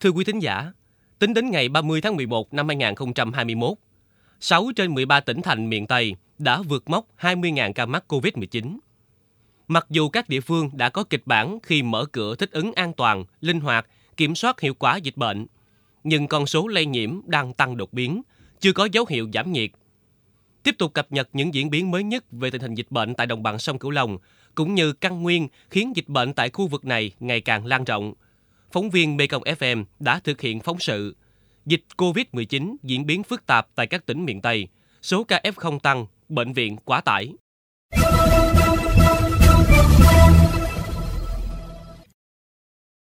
Thưa quý thính giả, tính đến ngày 30 tháng 11 năm 2021, 6 trên 13 tỉnh thành miền Tây đã vượt mốc 20.000 ca mắc COVID-19. Mặc dù các địa phương đã có kịch bản khi mở cửa thích ứng an toàn, linh hoạt, kiểm soát hiệu quả dịch bệnh, nhưng con số lây nhiễm đang tăng đột biến, chưa có dấu hiệu giảm nhiệt. Tiếp tục cập nhật những diễn biến mới nhất về tình hình dịch bệnh tại đồng bằng sông Cửu Long, cũng như căn nguyên khiến dịch bệnh tại khu vực này ngày càng lan rộng. Phóng viên Mekong FM đã thực hiện phóng sự Dịch COVID-19 diễn biến phức tạp tại các tỉnh miền Tây, số ca F0 tăng, bệnh viện quá tải.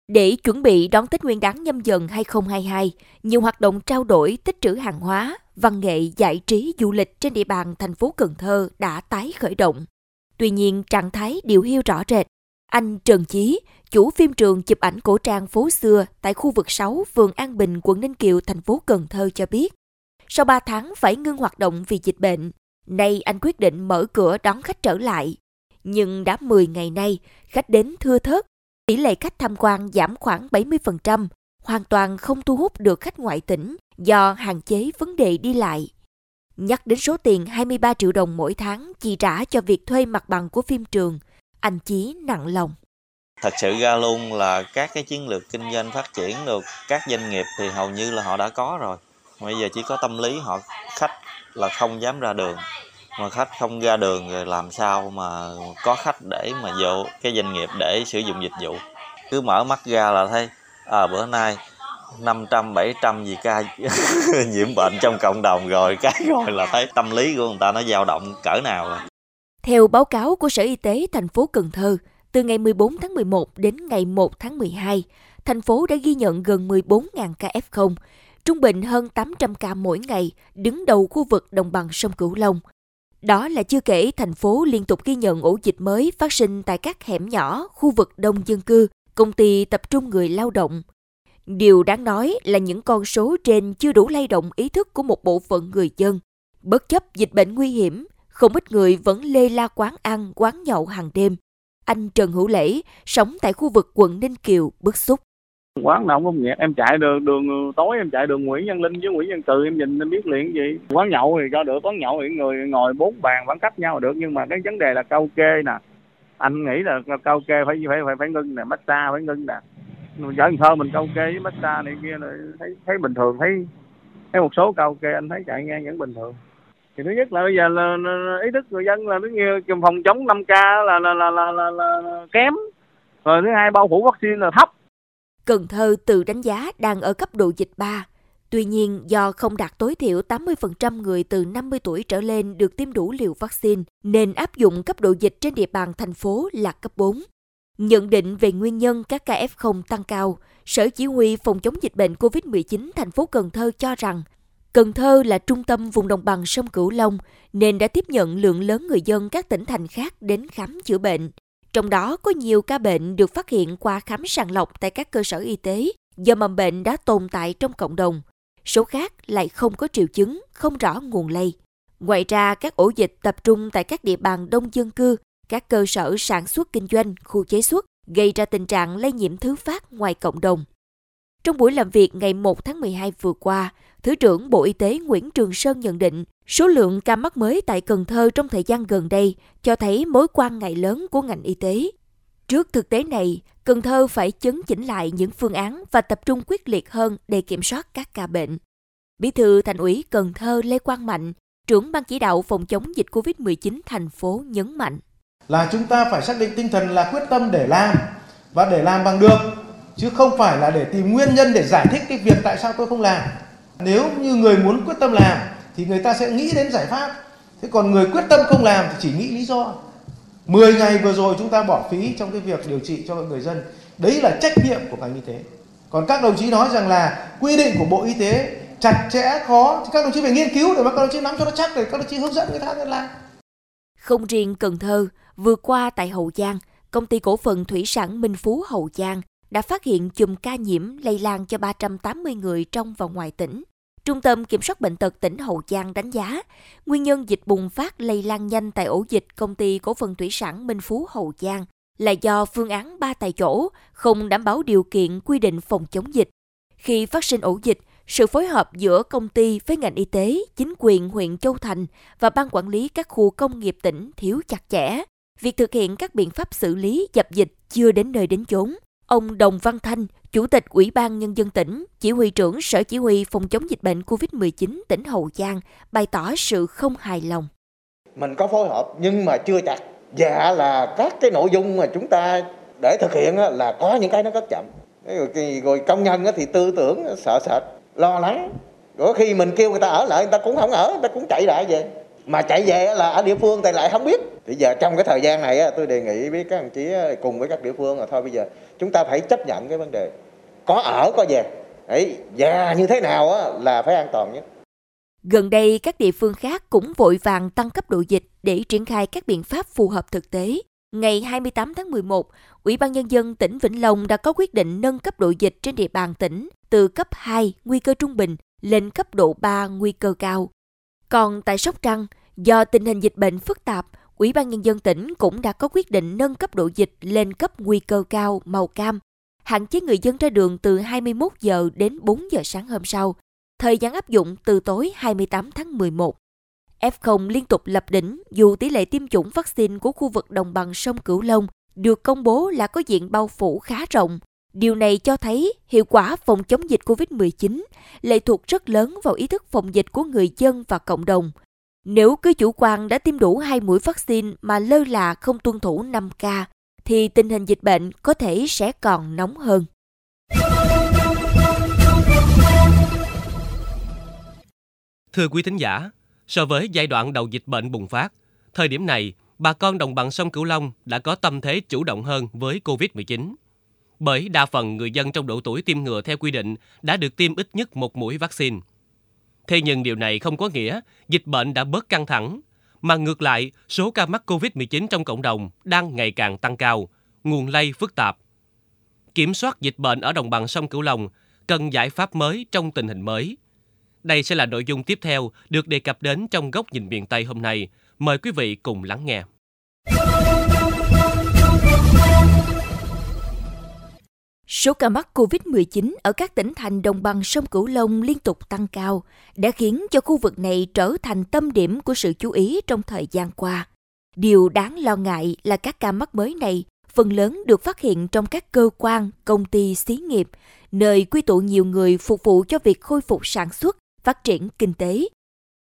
Để chuẩn bị đón Tết Nguyên đán nhâm dần 2022, nhiều hoạt động trao đổi, tích trữ hàng hóa, văn nghệ, giải trí, du lịch trên địa bàn thành phố Cần Thơ đã tái khởi động. Tuy nhiên, trạng thái điều hiu rõ rệt. Anh Trần Chí, chủ phim trường chụp ảnh cổ trang phố xưa tại khu vực 6, phường An Bình, quận Ninh Kiều, thành phố Cần Thơ cho biết, sau 3 tháng phải ngưng hoạt động vì dịch bệnh, nay anh quyết định mở cửa đón khách trở lại. Nhưng đã 10 ngày nay, khách đến thưa thớt, tỷ lệ khách tham quan giảm khoảng 70%, hoàn toàn không thu hút được khách ngoại tỉnh do hạn chế vấn đề đi lại. Nhắc đến số tiền 23 triệu đồng mỗi tháng chi trả cho việc thuê mặt bằng của phim trường, anh Chí nặng lòng. Thật sự ra luôn là các cái chiến lược kinh doanh phát triển được các doanh nghiệp thì hầu như là họ đã có rồi. Bây giờ chỉ có tâm lý họ, khách là không dám ra đường mà khách không ra đường rồi làm sao mà có khách để mà vô cái doanh nghiệp để sử dụng dịch vụ cứ mở mắt ra là thấy à bữa nay 500 700 gì ca nhiễm bệnh trong cộng đồng rồi cái rồi là thấy tâm lý của người ta nó dao động cỡ nào rồi. Theo báo cáo của Sở Y tế thành phố Cần Thơ, từ ngày 14 tháng 11 đến ngày 1 tháng 12, thành phố đã ghi nhận gần 14.000 ca F0, trung bình hơn 800 ca mỗi ngày, đứng đầu khu vực đồng bằng sông Cửu Long. Đó là chưa kể thành phố liên tục ghi nhận ổ dịch mới phát sinh tại các hẻm nhỏ, khu vực đông dân cư, công ty tập trung người lao động. Điều đáng nói là những con số trên chưa đủ lay động ý thức của một bộ phận người dân. Bất chấp dịch bệnh nguy hiểm, không ít người vẫn lê la quán ăn, quán nhậu hàng đêm. Anh Trần Hữu Lễ, sống tại khu vực quận Ninh Kiều, bức xúc. Quán nào không nghiệp, em chạy đường, đường tối em chạy đường Nguyễn Văn Linh với Nguyễn Văn Từ em nhìn em biết liền gì. Quán nhậu thì cho được, quán nhậu thì người ngồi bốn bàn khoảng cách nhau được nhưng mà cái vấn đề là cao kê nè. Anh nghĩ là cao kê phải phải phải phải ngưng nè, massage phải ngưng nè. Mình Thơ mình cao kê với massage này kia là thấy thấy bình thường, thấy thấy một số cao kê anh thấy chạy ngang vẫn bình thường thì thứ nhất là bây giờ là, là ý thức người dân là nó như phòng chống 5 k là là, là là là là kém rồi thứ hai bao phủ vaccine là thấp Cần Thơ tự đánh giá đang ở cấp độ dịch 3. Tuy nhiên, do không đạt tối thiểu 80% người từ 50 tuổi trở lên được tiêm đủ liều vaccine, nên áp dụng cấp độ dịch trên địa bàn thành phố là cấp 4. Nhận định về nguyên nhân các ca F0 tăng cao, Sở Chỉ huy phòng chống dịch bệnh COVID-19 thành phố Cần Thơ cho rằng Cần Thơ là trung tâm vùng đồng bằng sông Cửu Long nên đã tiếp nhận lượng lớn người dân các tỉnh thành khác đến khám chữa bệnh. Trong đó có nhiều ca bệnh được phát hiện qua khám sàng lọc tại các cơ sở y tế do mầm bệnh đã tồn tại trong cộng đồng. Số khác lại không có triệu chứng, không rõ nguồn lây. Ngoài ra, các ổ dịch tập trung tại các địa bàn đông dân cư, các cơ sở sản xuất kinh doanh, khu chế xuất, gây ra tình trạng lây nhiễm thứ phát ngoài cộng đồng. Trong buổi làm việc ngày 1 tháng 12 vừa qua, Thứ trưởng Bộ Y tế Nguyễn Trường Sơn nhận định, số lượng ca mắc mới tại Cần Thơ trong thời gian gần đây cho thấy mối quan ngại lớn của ngành y tế. Trước thực tế này, Cần Thơ phải chấn chỉnh lại những phương án và tập trung quyết liệt hơn để kiểm soát các ca bệnh. Bí thư Thành ủy Cần Thơ Lê Quang Mạnh, trưởng ban chỉ đạo phòng chống dịch COVID-19 thành phố nhấn mạnh. Là chúng ta phải xác định tinh thần là quyết tâm để làm và để làm bằng được, chứ không phải là để tìm nguyên nhân để giải thích cái việc tại sao tôi không làm nếu như người muốn quyết tâm làm thì người ta sẽ nghĩ đến giải pháp. Thế còn người quyết tâm không làm thì chỉ nghĩ lý do. 10 ngày vừa rồi chúng ta bỏ phí trong cái việc điều trị cho người dân. Đấy là trách nhiệm của ngành y tế. Còn các đồng chí nói rằng là quy định của Bộ Y tế chặt chẽ khó thì các đồng chí phải nghiên cứu để mà các đồng chí nắm cho nó chắc để các đồng chí hướng dẫn người ta làm. Không riêng Cần Thơ, vừa qua tại Hậu Giang, công ty cổ phần thủy sản Minh Phú Hậu Giang đã phát hiện chùm ca nhiễm lây lan cho 380 người trong và ngoài tỉnh. Trung tâm Kiểm soát Bệnh tật tỉnh Hậu Giang đánh giá, nguyên nhân dịch bùng phát lây lan nhanh tại ổ dịch công ty cổ phần thủy sản Minh Phú Hậu Giang là do phương án ba tại chỗ không đảm bảo điều kiện quy định phòng chống dịch. Khi phát sinh ổ dịch, sự phối hợp giữa công ty với ngành y tế, chính quyền huyện Châu Thành và ban quản lý các khu công nghiệp tỉnh thiếu chặt chẽ. Việc thực hiện các biện pháp xử lý dập dịch chưa đến nơi đến chốn. Ông Đồng Văn Thanh, Chủ tịch Ủy ban Nhân dân tỉnh, chỉ huy trưởng Sở Chỉ huy phòng chống dịch bệnh COVID-19 tỉnh Hậu Giang, bày tỏ sự không hài lòng. Mình có phối hợp nhưng mà chưa chặt. Dạ là các cái nội dung mà chúng ta để thực hiện là có những cái nó rất chậm. Rồi, rồi công nhân thì tư tưởng sợ sệt, lo lắng. Rồi khi mình kêu người ta ở lại, người ta cũng không ở, người ta cũng chạy lại về mà chạy về là ở địa phương thì lại không biết bây giờ trong cái thời gian này tôi đề nghị với các đồng chí cùng với các địa phương là thôi bây giờ chúng ta phải chấp nhận cái vấn đề có ở có về ấy và như thế nào là phải an toàn nhất Gần đây, các địa phương khác cũng vội vàng tăng cấp độ dịch để triển khai các biện pháp phù hợp thực tế. Ngày 28 tháng 11, Ủy ban Nhân dân tỉnh Vĩnh Long đã có quyết định nâng cấp độ dịch trên địa bàn tỉnh từ cấp 2 nguy cơ trung bình lên cấp độ 3 nguy cơ cao. Còn tại Sóc Trăng, do tình hình dịch bệnh phức tạp, Ủy ban Nhân dân tỉnh cũng đã có quyết định nâng cấp độ dịch lên cấp nguy cơ cao màu cam, hạn chế người dân ra đường từ 21 giờ đến 4 giờ sáng hôm sau, thời gian áp dụng từ tối 28 tháng 11. F0 liên tục lập đỉnh dù tỷ lệ tiêm chủng vaccine của khu vực đồng bằng sông Cửu Long được công bố là có diện bao phủ khá rộng. Điều này cho thấy hiệu quả phòng chống dịch COVID-19 lệ thuộc rất lớn vào ý thức phòng dịch của người dân và cộng đồng. Nếu cứ chủ quan đã tiêm đủ hai mũi vaccine mà lơ là không tuân thủ 5K, thì tình hình dịch bệnh có thể sẽ còn nóng hơn. Thưa quý thính giả, so với giai đoạn đầu dịch bệnh bùng phát, thời điểm này, bà con đồng bằng sông Cửu Long đã có tâm thế chủ động hơn với COVID-19. Bởi đa phần người dân trong độ tuổi tiêm ngừa theo quy định đã được tiêm ít nhất một mũi vaccine. Thế nhưng điều này không có nghĩa dịch bệnh đã bớt căng thẳng, mà ngược lại, số ca mắc COVID-19 trong cộng đồng đang ngày càng tăng cao, nguồn lây phức tạp. Kiểm soát dịch bệnh ở đồng bằng sông Cửu Long cần giải pháp mới trong tình hình mới. Đây sẽ là nội dung tiếp theo được đề cập đến trong góc nhìn miền Tây hôm nay. Mời quý vị cùng lắng nghe. Số ca mắc COVID-19 ở các tỉnh thành đồng bằng sông Cửu Long liên tục tăng cao, đã khiến cho khu vực này trở thành tâm điểm của sự chú ý trong thời gian qua. Điều đáng lo ngại là các ca mắc mới này phần lớn được phát hiện trong các cơ quan, công ty, xí nghiệp, nơi quy tụ nhiều người phục vụ cho việc khôi phục sản xuất, phát triển kinh tế.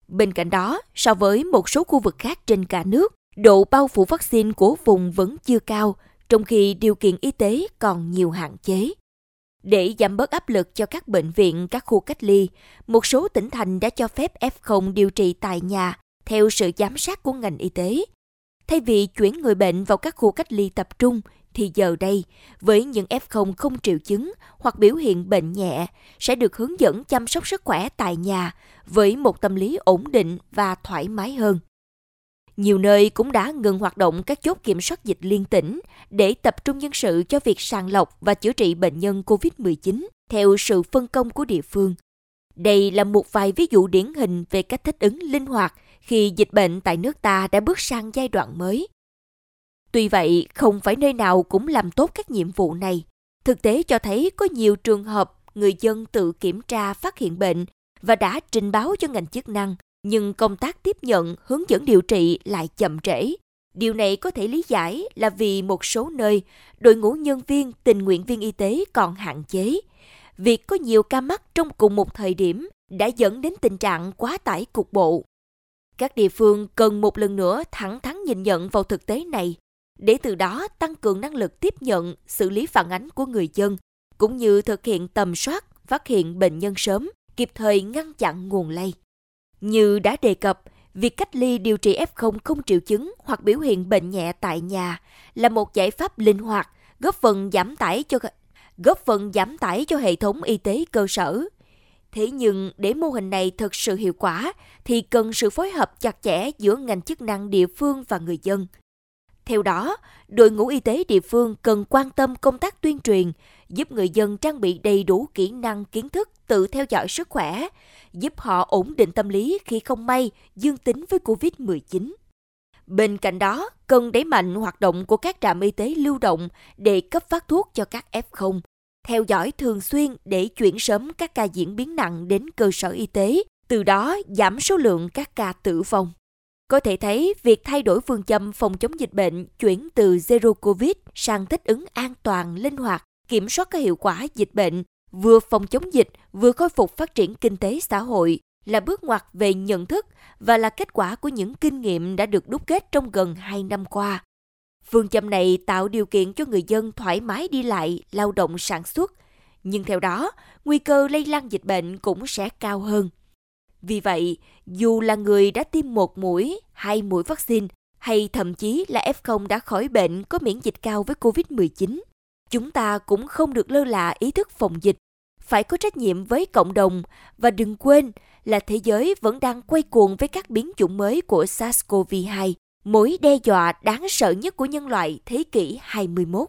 Bên cạnh đó, so với một số khu vực khác trên cả nước, độ bao phủ vaccine của vùng vẫn chưa cao, trong khi điều kiện y tế còn nhiều hạn chế. Để giảm bớt áp lực cho các bệnh viện, các khu cách ly, một số tỉnh thành đã cho phép F0 điều trị tại nhà theo sự giám sát của ngành y tế. Thay vì chuyển người bệnh vào các khu cách ly tập trung, thì giờ đây, với những F0 không triệu chứng hoặc biểu hiện bệnh nhẹ, sẽ được hướng dẫn chăm sóc sức khỏe tại nhà với một tâm lý ổn định và thoải mái hơn. Nhiều nơi cũng đã ngừng hoạt động các chốt kiểm soát dịch liên tỉnh để tập trung nhân sự cho việc sàng lọc và chữa trị bệnh nhân COVID-19 theo sự phân công của địa phương. Đây là một vài ví dụ điển hình về cách thích ứng linh hoạt khi dịch bệnh tại nước ta đã bước sang giai đoạn mới. Tuy vậy, không phải nơi nào cũng làm tốt các nhiệm vụ này. Thực tế cho thấy có nhiều trường hợp người dân tự kiểm tra phát hiện bệnh và đã trình báo cho ngành chức năng nhưng công tác tiếp nhận, hướng dẫn điều trị lại chậm trễ. Điều này có thể lý giải là vì một số nơi, đội ngũ nhân viên, tình nguyện viên y tế còn hạn chế. Việc có nhiều ca mắc trong cùng một thời điểm đã dẫn đến tình trạng quá tải cục bộ. Các địa phương cần một lần nữa thẳng thắn nhìn nhận vào thực tế này, để từ đó tăng cường năng lực tiếp nhận, xử lý phản ánh của người dân, cũng như thực hiện tầm soát, phát hiện bệnh nhân sớm, kịp thời ngăn chặn nguồn lây. Như đã đề cập, việc cách ly điều trị F0 không triệu chứng hoặc biểu hiện bệnh nhẹ tại nhà là một giải pháp linh hoạt, góp phần giảm tải cho góp phần giảm tải cho hệ thống y tế cơ sở. Thế nhưng để mô hình này thực sự hiệu quả thì cần sự phối hợp chặt chẽ giữa ngành chức năng địa phương và người dân. Theo đó, đội ngũ y tế địa phương cần quan tâm công tác tuyên truyền, giúp người dân trang bị đầy đủ kỹ năng kiến thức tự theo dõi sức khỏe, giúp họ ổn định tâm lý khi không may dương tính với COVID-19. Bên cạnh đó, cần đẩy mạnh hoạt động của các trạm y tế lưu động để cấp phát thuốc cho các F0, theo dõi thường xuyên để chuyển sớm các ca diễn biến nặng đến cơ sở y tế, từ đó giảm số lượng các ca tử vong. Có thể thấy, việc thay đổi phương châm phòng chống dịch bệnh chuyển từ Zero Covid sang thích ứng an toàn, linh hoạt, kiểm soát có hiệu quả dịch bệnh, vừa phòng chống dịch, vừa khôi phục phát triển kinh tế xã hội là bước ngoặt về nhận thức và là kết quả của những kinh nghiệm đã được đúc kết trong gần 2 năm qua. Phương châm này tạo điều kiện cho người dân thoải mái đi lại, lao động sản xuất, nhưng theo đó, nguy cơ lây lan dịch bệnh cũng sẽ cao hơn. Vì vậy, dù là người đã tiêm một mũi, hai mũi vaccine, hay thậm chí là F0 đã khỏi bệnh có miễn dịch cao với COVID-19, chúng ta cũng không được lơ là ý thức phòng dịch, phải có trách nhiệm với cộng đồng và đừng quên là thế giới vẫn đang quay cuồng với các biến chủng mới của SARS-CoV-2, mối đe dọa đáng sợ nhất của nhân loại thế kỷ 21.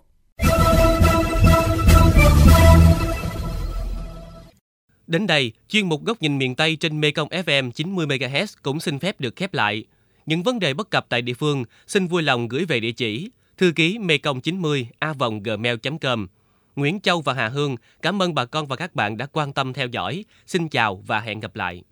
Đến đây, chuyên mục góc nhìn miền Tây trên Mekong FM 90 MHz cũng xin phép được khép lại. Những vấn đề bất cập tại địa phương xin vui lòng gửi về địa chỉ thư ký mekong 90 a gmail.com. Nguyễn Châu và Hà Hương, cảm ơn bà con và các bạn đã quan tâm theo dõi. Xin chào và hẹn gặp lại.